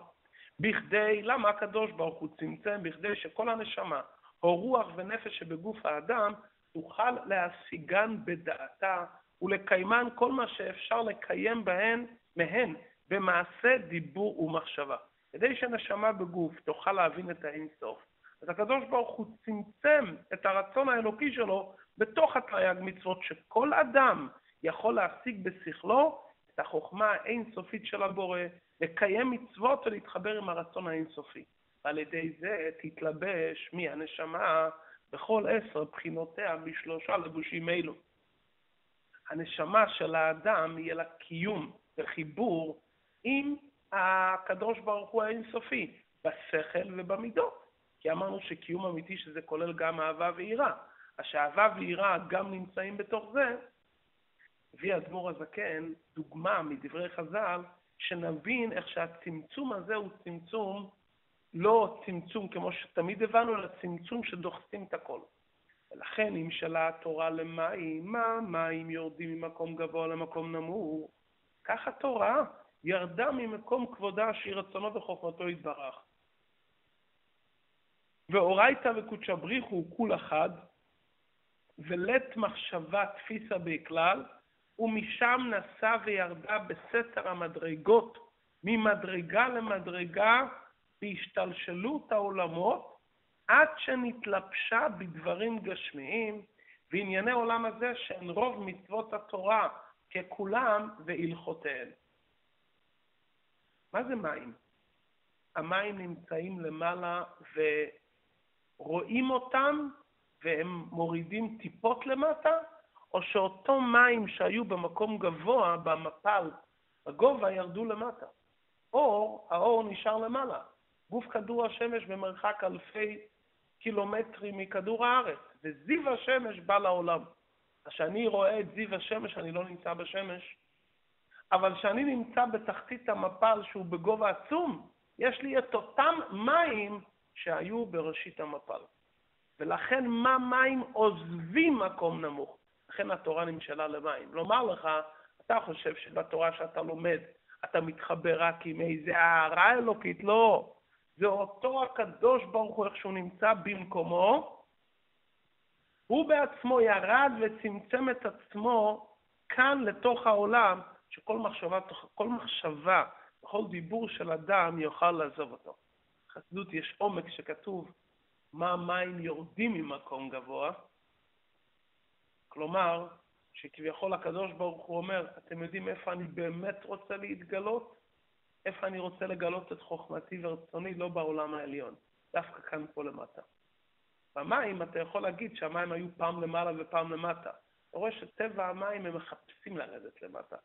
בכדי, למה הקדוש ברוך הוא צמצם? בכדי שכל הנשמה, או רוח ונפש שבגוף האדם, תוכל להשיגן בדעתה ולקיימן כל מה שאפשר לקיים בהן, מהן, במעשה, דיבור ומחשבה. כדי שנשמה בגוף תוכל להבין את האינסוף, אז הקדוש ברוך הוא צמצם את הרצון האלוקי שלו בתוך התרי"ג מצוות, שכל אדם יכול להשיג בשכלו את החוכמה האינסופית של הבורא, לקיים מצוות ולהתחבר עם הרצון האינסופי. ועל ידי זה תתלבש מהנשמה בכל עשר בחינותיה משלושה לבושים אלו. הנשמה של האדם יהיה לה קיום וחיבור עם הקדוש ברוך הוא האינסופי, בשכל ובמידות. כי אמרנו שקיום אמיתי שזה כולל גם אהבה ויראה. אז שאהבה ויראה גם נמצאים בתוך זה, הביא אדמו"ר הזקן דוגמה מדברי חז"ל, שנבין איך שהצמצום הזה הוא צמצום, לא צמצום כמו שתמיד הבנו, אלא צמצום שדוחסים את הכל. ולכן נמשלה התורה למים, מה מים יורדים ממקום גבוה למקום נמוך? כך התורה ירדה ממקום כבודה שהיא רצונו וחוכמתו יתברך. ואורייתא וקודשא בריחו כול אחד, ולית מחשבה תפיסה בכלל, ומשם נסע וירדה בסתר המדרגות, ממדרגה למדרגה, בהשתלשלות העולמות, עד שנתלבשה בדברים גשמיים, וענייני עולם הזה שהן רוב מצוות התורה ככולם והלכותיהן. מה זה מים? המים נמצאים למעלה ורואים אותם והם מורידים טיפות למטה, או שאותו מים שהיו במקום גבוה, במפל, בגובה, ירדו למטה. או האור נשאר למעלה. גוף כדור השמש במרחק אלפי קילומטרים מכדור הארץ, וזיו השמש בא לעולם. כשאני רואה את זיו השמש, אני לא נמצא בשמש, אבל כשאני נמצא בתחתית המפל שהוא בגובה עצום, יש לי את אותם מים שהיו בראשית המפל. ולכן מה מים עוזבים מקום נמוך. לכן התורה נמשלה למים. לומר לך, אתה חושב שבתורה שאתה לומד אתה מתחבר רק עם איזה הערה אלוקית, לא. זה אותו הקדוש ברוך הוא, איך שהוא נמצא במקומו, הוא בעצמו ירד וצמצם את עצמו כאן לתוך העולם, שכל מחשבה, כל מחשבה, כל דיבור של אדם יוכל לעזוב אותו. בחסידות יש עומק שכתוב מה המים יורדים ממקום גבוה, כלומר, שכביכול הקדוש ברוך הוא אומר, אתם יודעים איפה אני באמת רוצה להתגלות? איפה אני רוצה לגלות את חוכמתי ורצוני? לא בעולם העליון, דווקא כאן פה למטה. במים אתה יכול להגיד שהמים היו פעם למעלה ופעם למטה. אתה רואה שטבע המים הם מחפשים לרדת למטה.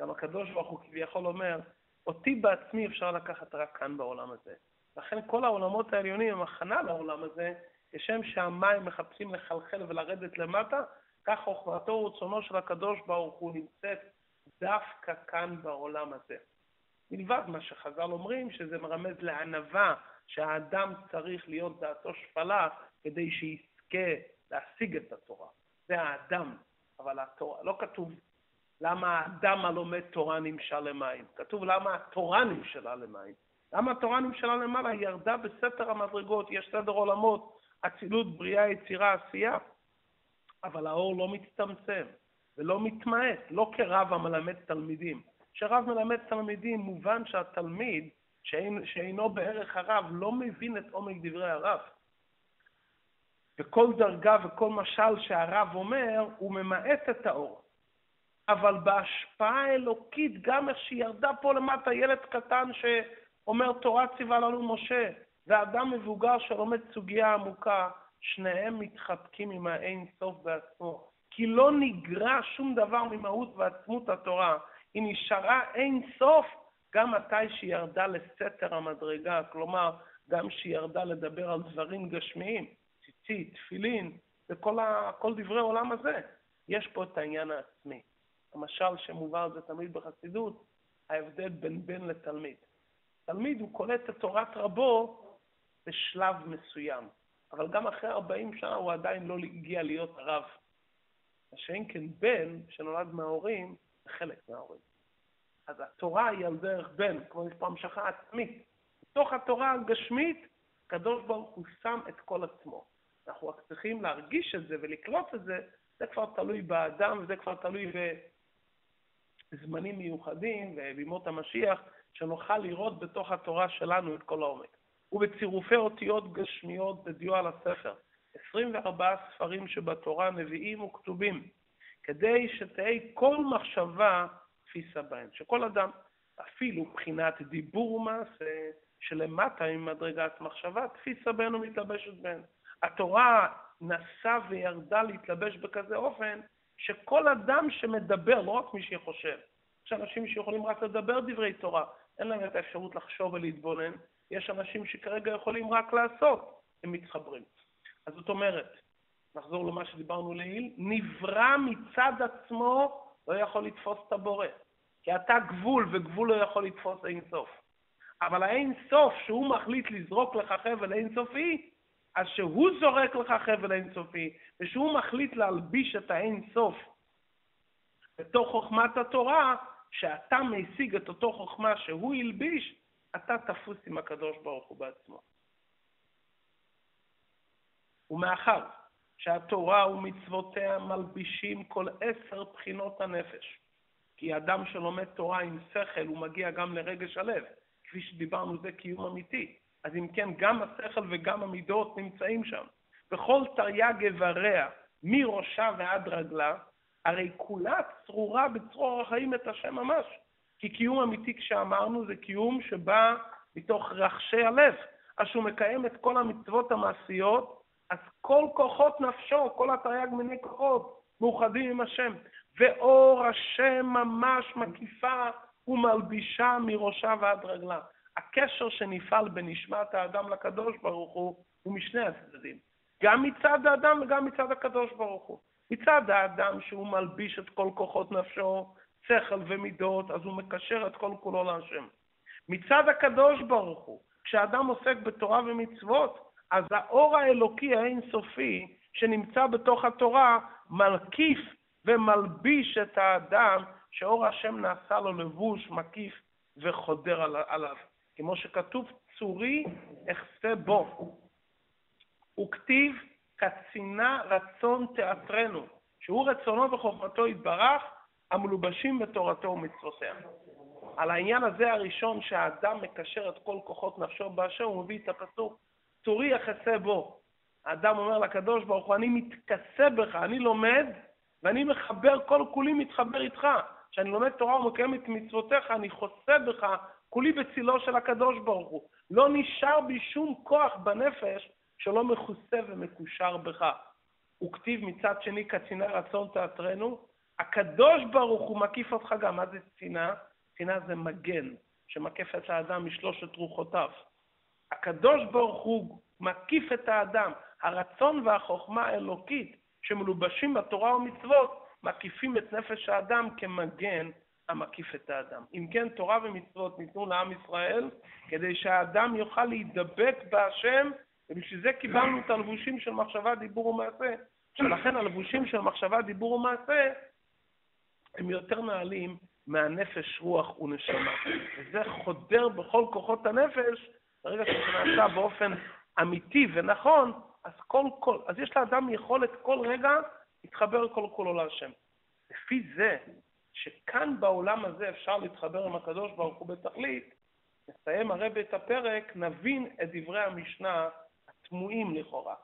גם הקדוש ברוך הוא כביכול אומר, אותי בעצמי אפשר לקחת רק כאן בעולם הזה. לכן כל העולמות העליונים הם הכנה לעולם הזה, כשם שהמים מחפשים לחלחל ולרדת למטה, כך חוכמתו ורצונו של הקדוש ברוך הוא נמצאת דווקא כאן בעולם הזה. מלבד מה שחז"ל אומרים, שזה מרמז לענווה, שהאדם צריך להיות דעתו שפלה כדי שיזכה להשיג את התורה. זה האדם, אבל התורה, לא כתוב למה האדם הלומד תורה נמשל למים, כתוב למה התורה נמשלה למים. למה התורה נמשלה למעלה? היא ירדה בסתר המדרגות, יש סדר עולמות, אצילות, בריאה, יצירה, עשייה. אבל האור לא מצטמצם ולא מתמעט, לא כרב המלמד תלמידים. כשרב מלמד תלמידים, מובן שהתלמיד, שאינו בערך הרב, לא מבין את עומק דברי הרב. וכל דרגה וכל משל שהרב אומר, הוא ממעט את האור. אבל בהשפעה האלוקית, גם איך שירדה פה למטה ילד קטן שאומר תורה ציווה לנו משה, ואדם מבוגר שלומד סוגיה עמוקה, שניהם מתחבקים עם האין סוף בעצמו. כי לא נגרע שום דבר ממהות ועצמות התורה. היא נשארה אין סוף גם מתי שהיא ירדה לסתר המדרגה, כלומר, גם שהיא ירדה לדבר על דברים גשמיים, ציצית, תפילין, וכל ה, דברי העולם הזה. יש פה את העניין העצמי. המשל שמובא על זה תמיד בחסידות, ההבדל בין בן לתלמיד. תלמיד הוא קולט את תורת רבו בשלב מסוים. אבל גם אחרי 40 שנה הוא עדיין לא הגיע להיות רב. מה שאין כן בן שנולד מההורים, חלק מההורים. אז התורה היא על דרך בן, כמו מספר המשכה עצמית. בתוך התורה הגשמית, הקדוש ברוך הוא שם את כל עצמו. אנחנו רק צריכים להרגיש את זה ולקלוט את זה, זה כבר תלוי באדם וזה כבר תלוי בזמנים מיוחדים ובימות המשיח, שנוכל לראות בתוך התורה שלנו את כל העומק. ובצירופי אותיות גשמיות בדיו על הספר. 24 ספרים שבתורה נביאים וכתובים, כדי שתהא כל מחשבה תפיסה בהם. שכל אדם, אפילו מבחינת דיבור ומעשה, שלמטה עם מדרגת מחשבה, תפיסה בהן ומתלבשת בהן. התורה נסע וירדה להתלבש בכזה אופן, שכל אדם שמדבר, לא רק מי שחושב, יש אנשים שיכולים רק לדבר דברי תורה, אין להם את האפשרות לחשוב ולהתבונן, יש אנשים שכרגע יכולים רק לעשות, הם מתחברים. אז זאת אומרת, נחזור למה שדיברנו לעיל, נברא מצד עצמו לא יכול לתפוס את הבורא. כי אתה גבול, וגבול לא יכול לתפוס אין סוף. אבל האין סוף, שהוא מחליט לזרוק לך חבל אין סופי, אז שהוא זורק לך חבל אין סופי, ושהוא מחליט להלביש את האין סוף בתוך חוכמת התורה, שאתה משיג את אותו חוכמה שהוא הלביש, אתה תפוס עם הקדוש ברוך הוא בעצמו. ומאחר שהתורה ומצוותיה מלבישים כל עשר בחינות הנפש, כי אדם שלומד תורה עם שכל הוא מגיע גם לרגש הלב, כפי שדיברנו זה קיום אמיתי. אז אם כן, גם השכל וגם המידות נמצאים שם. בכל תרי"ג איבריה, מראשה ועד רגלה, הרי כולה צרורה בצרור החיים את השם ממש. כי קיום אמיתי, כשאמרנו, זה קיום שבא מתוך רחשי הלב. אז שהוא מקיים את כל המצוות המעשיות, אז כל כוחות נפשו, כל התרי"ג מיני כוחות, מאוחדים עם השם. ואור השם ממש מקיפה ומלבישה מראשה ועד רגלה. הקשר שנפעל בנשמת האדם לקדוש ברוך הוא הוא משני הצדדים. גם מצד האדם וגם מצד הקדוש ברוך הוא. מצד האדם שהוא מלביש את כל כוחות נפשו, שכל ומידות, אז הוא מקשר את כל כולו להשם. מצד הקדוש ברוך הוא, כשאדם עוסק בתורה ומצוות, אז האור האלוקי האינסופי שנמצא בתוך התורה מלקיף ומלביש את האדם שאור השם נעשה לו לבוש מקיף וחודר עליו. כמו שכתוב, צורי אחסה בו. וכתיב קצינה רצון תיאטרנו, שהוא רצונו וחוכמתו יתברך, המלובשים בתורתו ומצוותיה. על העניין הזה הראשון שהאדם מקשר את כל כוחות נפשו באשר, הוא מביא את הפסוק, צורי יחסה בו. האדם אומר לקדוש ברוך הוא, אני מתכסה בך, אני לומד, ואני מחבר, כל כולי מתחבר איתך. כשאני לומד תורה ומקיים את מצוותיך, אני חוסה בך, כולי בצילו של הקדוש ברוך הוא. לא נשאר בי שום כוח בנפש שלא מכוסה ומקושר בך. וכתיב מצד שני קצינה רצון תעטרנו, הקדוש ברוך הוא מקיף אותך גם. מה זה צינה? צינה זה מגן, שמקיף את האדם משלושת רוחותיו. הקדוש ברוך הוא מקיף את האדם. הרצון והחוכמה האלוקית שמלובשים בתורה ומצוות, מקיפים את נפש האדם כמגן המקיף את האדם. אם כן, תורה ומצוות ניתנו לעם ישראל כדי שהאדם יוכל להידבק בהשם, ובשביל זה קיבלנו את הלבושים של מחשבה, דיבור ומעשה. שלכן הלבושים של מחשבה, דיבור ומעשה הם יותר נעלים מהנפש, רוח ונשמה. וזה חודר בכל כוחות הנפש, ברגע שזה נעשה באופן אמיתי ונכון, אז כל כל, אז יש לאדם יכולת כל רגע להתחבר כל כולו להשם. לפי זה, שכאן בעולם הזה אפשר להתחבר עם הקדוש ברוך הוא בתכלית, נסיים הרב את הפרק, נבין את דברי המשנה התמוהים לכאורה.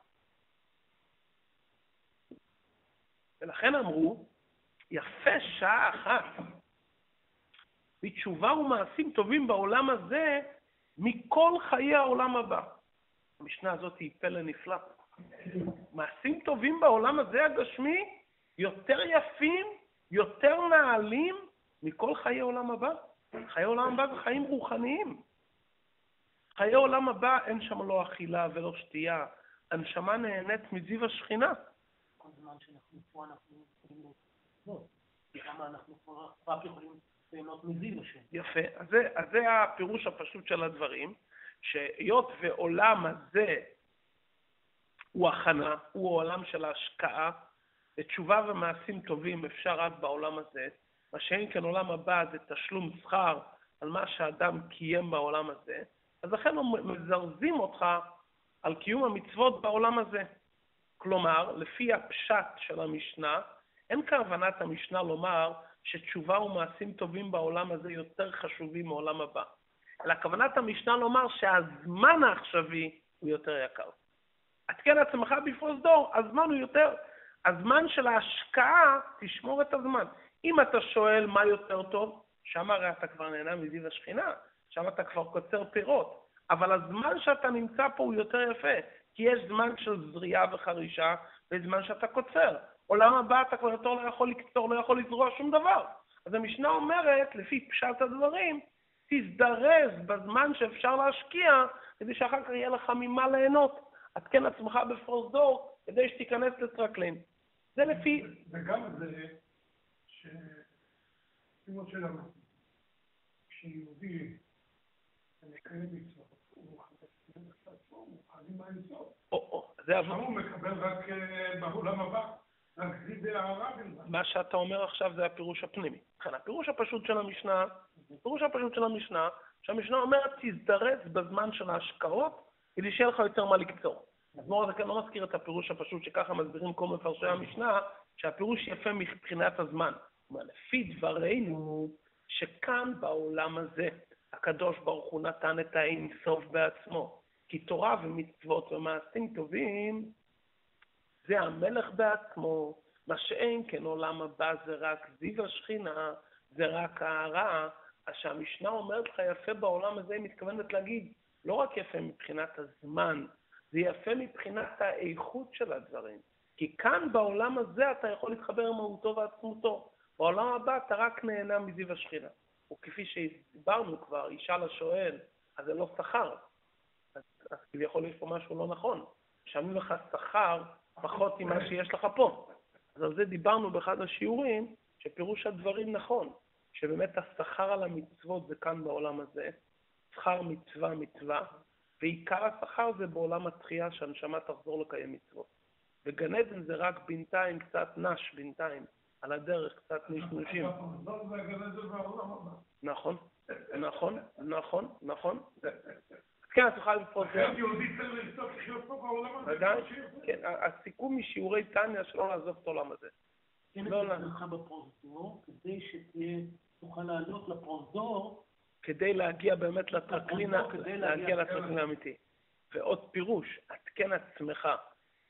ולכן אמרו, יפה שעה אחת. בתשובה ומעשים טובים בעולם הזה מכל חיי העולם הבא. המשנה הזאת היא פלא נפלא. מעשים טובים בעולם הזה הגשמי יותר יפים, יותר נעלים מכל חיי עולם הבא. חיי עולם הבא זה חיים רוחניים. חיי עולם הבא אין שם לא אכילה ולא שתייה. הנשמה נהנית מזיו השכינה. כל זמן שאנחנו פה אנחנו יכולים לצפות. למה אנחנו פה רק יכולים ליהנות מזיו השם. יפה. אז זה, אז זה הפירוש הפשוט של הדברים, שהיות ועולם הזה הוא הכנה, הוא העולם של ההשקעה, ותשובה ומעשים טובים אפשר רק בעולם הזה, מה שאין כן עולם הבא זה תשלום שכר על מה שאדם קיים בעולם הזה, אז לכן מזרזים אותך על קיום המצוות בעולם הזה. כלומר, לפי הפשט של המשנה, אין כוונת המשנה לומר שתשובה ומעשים טובים בעולם הזה יותר חשובים מעולם הבא. אלא כוונת המשנה לומר שהזמן העכשווי הוא יותר יקר. עדכן עצמך בפרוזדור, הזמן הוא יותר, הזמן של ההשקעה, תשמור את הזמן. אם אתה שואל מה יותר טוב, שם הרי אתה כבר נהנה מזיו השכינה, שם אתה כבר קוצר פירות. אבל הזמן שאתה נמצא פה הוא יותר יפה, כי יש זמן של זריעה וחרישה, ויש זמן שאתה קוצר. עולם הבא אתה כבר יותר לא יכול לקצור, לא יכול לזרוע שום דבר. אז המשנה אומרת, לפי פשט הדברים, תזדרז בזמן שאפשר להשקיע, כדי שאחר כך יהיה לך ממה ליהנות. עדכן עצמך בפרוזדור, כדי שתיכנס לטרקלין. זה לפי... וגם זה, כמו שלמדנו, כשיהודי מקיים מצוות, הוא מחפש את עצמו, הוא חייב מהאינסוף. עכשיו הוא מקבל רק אה, בעולם הבא. מה שאתה אומר עכשיו זה הפירוש הפנימי. לכן הפירוש הפשוט של המשנה, הפירוש הפשוט של המשנה, שהמשנה אומרת תזדרז בזמן של ההשקעות כדי שיהיה לך יותר מה לקצור. אז מור הזקן לא מזכיר את הפירוש הפשוט שככה מסבירים כל מפרשי המשנה, שהפירוש יפה מבחינת הזמן. כלומר, לפי דברינו, שכאן בעולם הזה הקדוש ברוך הוא נתן את האין סוף בעצמו. כי תורה ומצוות ומעשים טובים זה המלך בעצמו, מה שאין כן עולם הבא זה רק זיו השכינה, זה רק הערה. אז שהמשנה אומרת לך יפה בעולם הזה, היא מתכוונת להגיד, לא רק יפה מבחינת הזמן, זה יפה מבחינת האיכות של הדברים. כי כאן בעולם הזה אתה יכול להתחבר עם מהותו ועצמותו. בעולם הבא אתה רק נהנה מזיו השכינה. וכפי שהסברנו כבר, ישאל השואל, אז זה לא שכר. אז, כביכול יש פה משהו לא נכון. משלמים לך שכר פחות ממה שיש לך פה. אז על זה דיברנו באחד השיעורים, שפירוש הדברים נכון, שבאמת השכר על המצוות זה כאן בעולם הזה, שכר מצווה מצווה, ועיקר השכר זה בעולם התחייה שהנשמה תחזור לקיים מצוות. וגן עדן זה רק בינתיים, קצת נש בינתיים, על הדרך קצת נשנושים. נכון, נכון, נכון, נכון. כן, את יכולה לפרוט זה. יהודי צריך לחיות פה בעולם הזה. ודאי, כן, הסיכום משיעורי טניה שלא לעזוב את העולם הזה. כן, לא, את לא. עצמך בפרוזדור, כדי שתוכל לעלות לפרוזדור. כדי להגיע באמת לטרקלין, כדי להגיע- לטרקלין האמיתי. ועוד פירוש, עדכן עצמך.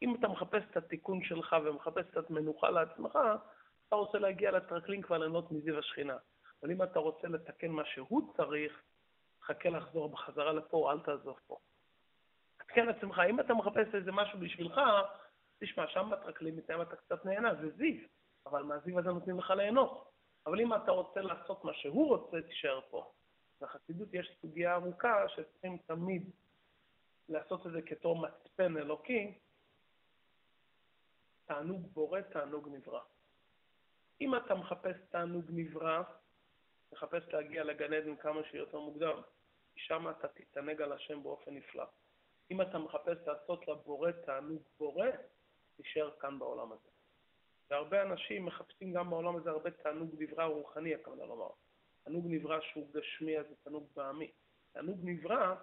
אם אתה מחפש את התיקון שלך ומחפש קצת מנוחה לעצמך, אתה רוצה להגיע לטרקלין כבר ליהנות מזיו השכינה. אבל אם אתה רוצה לתקן מה שהוא צריך, חכה לחזור בחזרה לפה, אל תעזוב פה. עדכן עצמך, אם אתה מחפש איזה משהו בשבילך, תשמע, שם בטרקלין מתאם אתה קצת נהנה, זה זיו, אבל מהזיו הזה נותנים לך ליהנות. אבל אם אתה רוצה לעשות מה שהוא רוצה, תישאר פה. בחסידות יש סוגיה ארוכה שצריכים תמיד לעשות את זה כתור מצפן אלוקי, תענוג בורא, תענוג נברא. אם אתה מחפש תענוג נברא, תחפש להגיע לגן עדן כמה שיותר מוקדם, שם אתה תתענג על השם באופן נפלא. אם אתה מחפש לעשות לבורא תענוג בורא, תישאר כאן בעולם הזה. והרבה אנשים מחפשים גם בעולם הזה הרבה תענוג נברא רוחני, הכוונה לומר. תענוג נברא שהוא גשמי, אז זה תענוג בעמי. תענוג נברא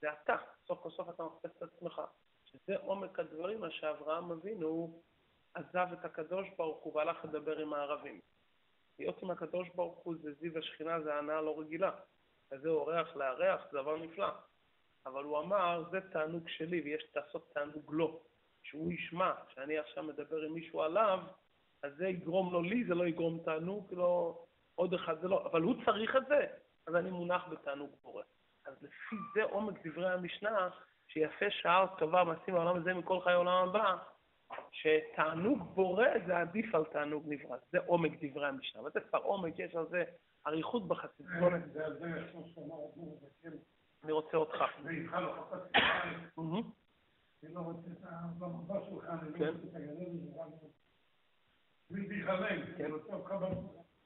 זה אתה, סוף כל סוף אתה מחפש את עצמך. שזה עומק הדברים, מה שאברהם אבינו עזב את הקדוש ברוך הוא והלך לדבר עם הערבים. להיות עם הקדוש ברוך הוא זה זיו השכינה, זה הנאה לא רגילה. כזה אורח לארח, זה דבר נפלא. אבל הוא אמר, זה תענוג שלי ויש לעשות תענוג לו. שהוא ישמע, שאני עכשיו מדבר עם מישהו עליו, אז זה יגרום לו לי, זה לא יגרום תענוג, לא עוד אחד זה לא, אבל הוא צריך את זה, אז אני מונח בתענוג בורא. אז לפי זה עומק דברי המשנה, שיפה שעה טובה מעשים בעולם הזה מכל חיי העולם הבא, שתענוג בורא זה עדיף על תענוג נברא. זה עומק דברי המשנה. וזה כבר עומק, יש על זה אריכות בחסידות. זה על זה, כמו שאמר אדמו"ר הזקן, אני רוצה אותך. לא כן. בעולם.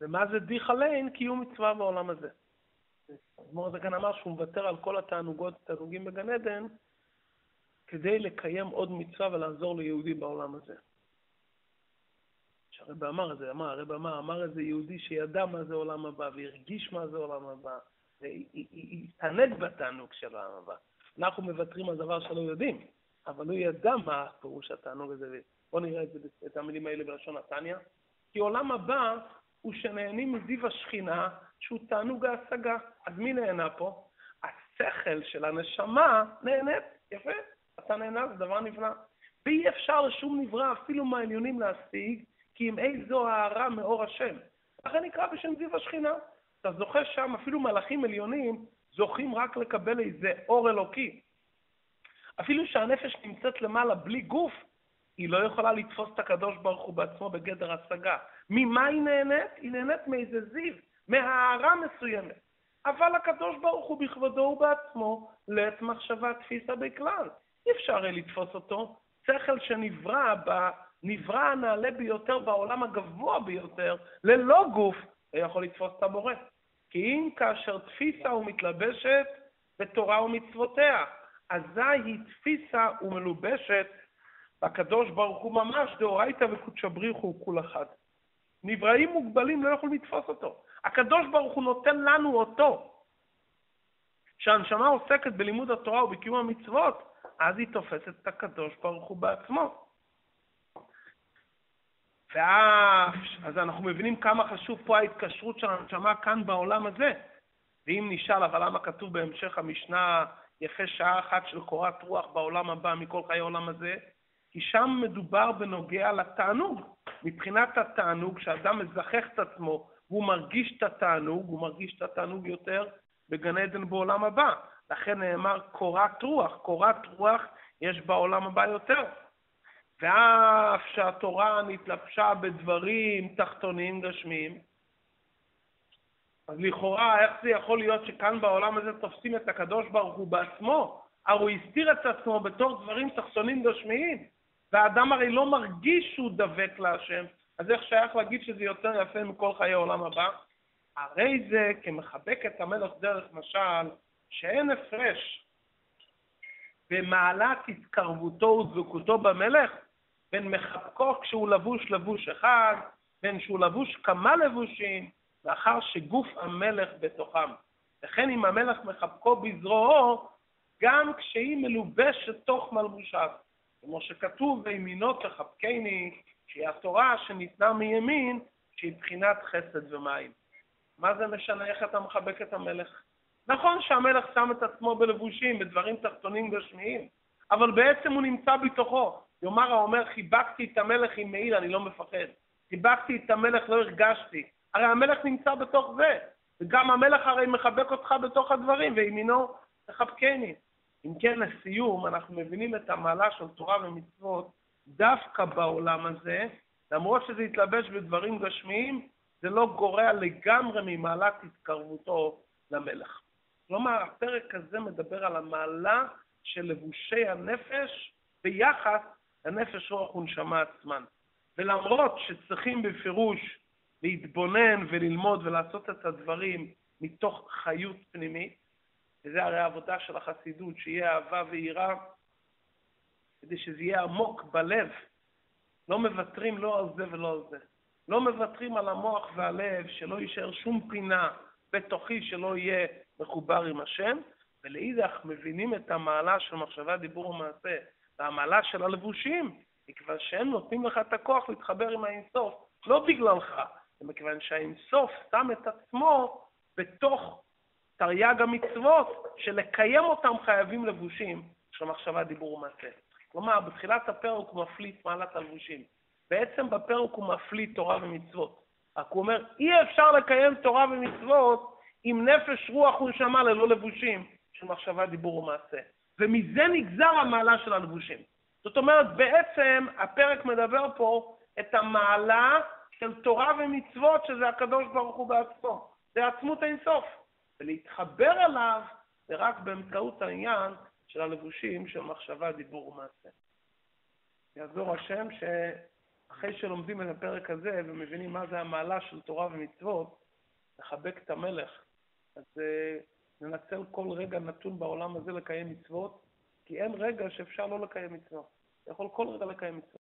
ומה זה דיחא לין? קיום מצווה בעולם הזה. אדמו"ר הזקן אמר שהוא מוותר על כל התענוגות, תענוגים בגן עדן, כדי לקיים עוד מצווה ולעזור ליהודי בעולם הזה. שהרבא אמר את זה, אמר, הרבא אמר, אמר איזה יהודי שידע מה זה עולם הבא, והרגיש מה זה עולם הבא, והתענג בתענוג של העולם הבא. אנחנו מוותרים על דבר שלא יודעים, אבל הוא ידע מה פירוש התענוג הזה. בואו נראה את, זה, את המילים האלה בלשון נתניה. כי עולם הבא הוא שנהנים מזיו השכינה, שהוא תענוג ההשגה. אז מי נהנה פה? השכל של הנשמה נהנית, יפה, אתה נהנה, זה דבר נפלא. ואי אפשר לשום נברא, אפילו מהעליונים להשיג, כי אם איזו הערה מאור השם. לכן נקרא בשם זיו השכינה. אתה זוכה שם, אפילו מלאכים עליונים זוכים רק לקבל איזה אור אלוקי. אפילו שהנפש נמצאת למעלה בלי גוף, היא לא יכולה לתפוס את הקדוש ברוך הוא בעצמו בגדר השגה. ממה היא נהנית? היא נהנית מאיזה זיו, מהערה מסוימת. אבל הקדוש ברוך הוא בכבודו ובעצמו לעת מחשבה תפיסה בכלל. אי אפשר לתפוס אותו. שכל שנברא. נברא הנעלה ביותר בעולם הגבוה ביותר, ללא גוף, יכול לתפוס את הבורא. כי אם כאשר תפיסה ומתלבשת בתורה ומצוותיה, אזי היא תפיסה ומלובשת הקדוש ברוך הוא ממש דאורייתא וקודשא בריחו הוא כול אחד. נבראים מוגבלים לא יכולים לתפוס אותו. הקדוש ברוך הוא נותן לנו אותו. כשהנשמה עוסקת בלימוד התורה ובקיום המצוות, אז היא תופסת את הקדוש ברוך הוא בעצמו. ואף, אז אנחנו מבינים כמה חשוב פה ההתקשרות של הנשמה כאן בעולם הזה. ואם נשאל, אבל למה כתוב בהמשך המשנה יפה שעה אחת של קורת רוח בעולם הבא מכל חיי העולם הזה? כי שם מדובר בנוגע לתענוג. מבחינת התענוג, כשאדם מזכך את עצמו והוא מרגיש את התענוג, הוא מרגיש את התענוג יותר בגן עדן בעולם הבא. לכן נאמר קורת רוח. קורת רוח יש בעולם הבא יותר. ואף שהתורה נתלבשה בדברים תחתונים גשמיים, אז לכאורה, איך זה יכול להיות שכאן בעולם הזה תופסים את הקדוש ברוך הוא בעצמו? הרי הוא הסתיר את עצמו בתור דברים תחתונים גשמיים. והאדם הרי לא מרגיש שהוא דבק להשם, אז איך שייך להגיד שזה יותר יפה מכל חיי העולם הבא? הרי זה כמחבק את המלך דרך משל, שאין הפרש במעלת התקרבותו ודבקותו במלך, בין מחבקו כשהוא לבוש לבוש אחד, בין שהוא לבוש כמה לבושים, לאחר שגוף המלך בתוכם. וכן אם המלך מחבקו בזרועו, גם כשהיא מלובשת תוך מלבושיו. כמו שכתוב, וימינו תחבקני, שהיא התורה שניתנה מימין, שהיא בחינת חסד ומים. מה זה משנה איך אתה מחבק את המלך? נכון שהמלך שם את עצמו בלבושים, בדברים תחתונים גשמיים, אבל בעצם הוא נמצא בתוכו. יאמר האומר, חיבקתי את המלך עם מעיל, אני לא מפחד. חיבקתי את המלך, לא הרגשתי. הרי המלך נמצא בתוך זה, וגם המלך הרי מחבק אותך בתוך הדברים, וימינו תחבקני. אם כן, לסיום, אנחנו מבינים את המעלה של תורה ומצוות דווקא בעולם הזה, למרות שזה התלבש בדברים גשמיים, זה לא גורע לגמרי ממעלת התקרבותו למלך. כלומר, הפרק הזה מדבר על המעלה של לבושי הנפש ביחס לנפש רוח ונשמה עצמן. ולמרות שצריכים בפירוש להתבונן וללמוד ולעשות את הדברים מתוך חיות פנימית, וזה הרי העבודה של החסידות, שיהיה אהבה ויראה, כדי שזה יהיה עמוק בלב. לא מוותרים לא על זה ולא על זה. לא מוותרים על המוח והלב, שלא יישאר שום פינה בתוכי שלא יהיה מחובר עם השם, ולאידך מבינים את המעלה של מחשבה, דיבור ומעשה, והמעלה של הלבושים, מכיוון שהם נותנים לך את הכוח להתחבר עם האינסוף, לא בגללך, זה מכיוון שהאינסוף שם את עצמו בתוך תרי"ג המצוות, שלקיים אותם חייבים לבושים של מחשבה, דיבור ומעשה. כלומר, בתחילת הפרק הוא מפליט מעלת הלבושים. בעצם בפרק הוא מפליט תורה ומצוות. רק הוא אומר, אי אפשר לקיים תורה ומצוות עם נפש, רוח ונשמה ללא לבושים של מחשבה, דיבור ומעשה. ומזה נגזר המעלה של הלבושים. זאת אומרת, בעצם הפרק מדבר פה את המעלה של תורה ומצוות, שזה הקדוש ברוך הוא בעצמו. זה עצמות האינסוף. ולהתחבר אליו זה רק באמצעות העניין של הלבושים של מחשבה, דיבור ומעשה. יעזור השם שאחרי שלומדים את הפרק הזה ומבינים מה זה המעלה של תורה ומצוות, לחבק את המלך, אז ננצל כל רגע נתון בעולם הזה לקיים מצוות, כי אין רגע שאפשר לא לקיים מצוות. אתה יכול כל רגע לקיים מצוות.